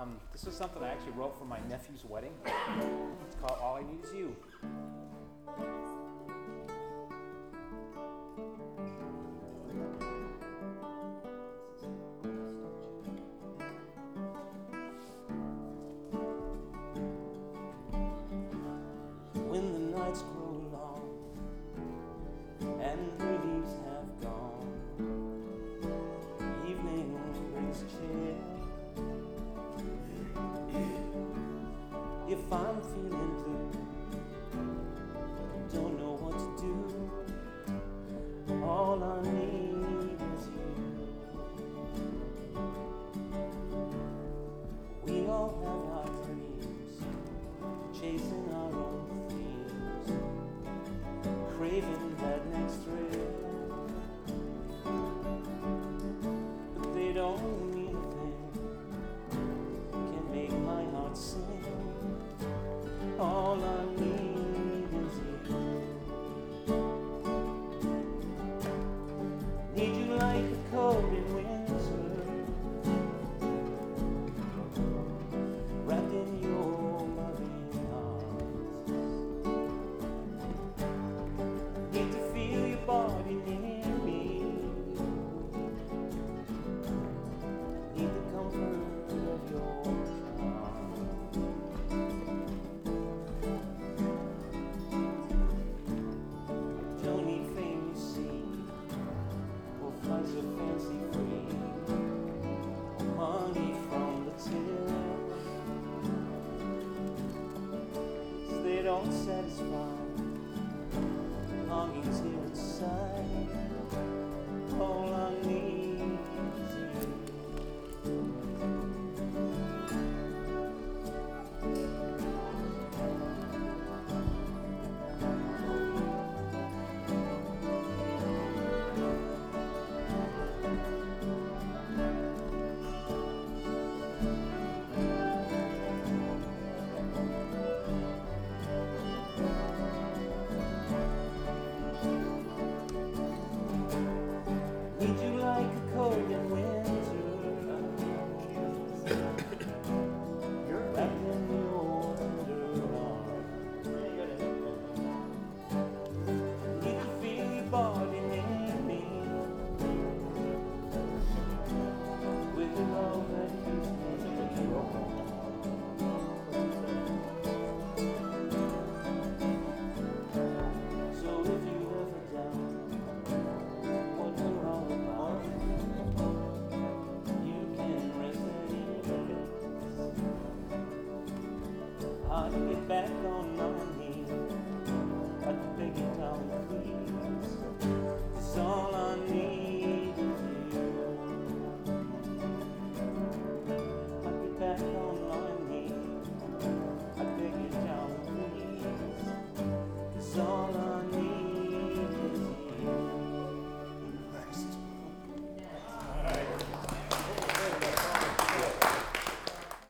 Um, this is something I actually wrote for my nephew's wedding. It's called All I Need Is You. if I'm feeling blue. Don't know what to do. All I need is you. We all have our dreams, chasing our own themes, craving that next thrill. don't satisfy longings here inside. Oh,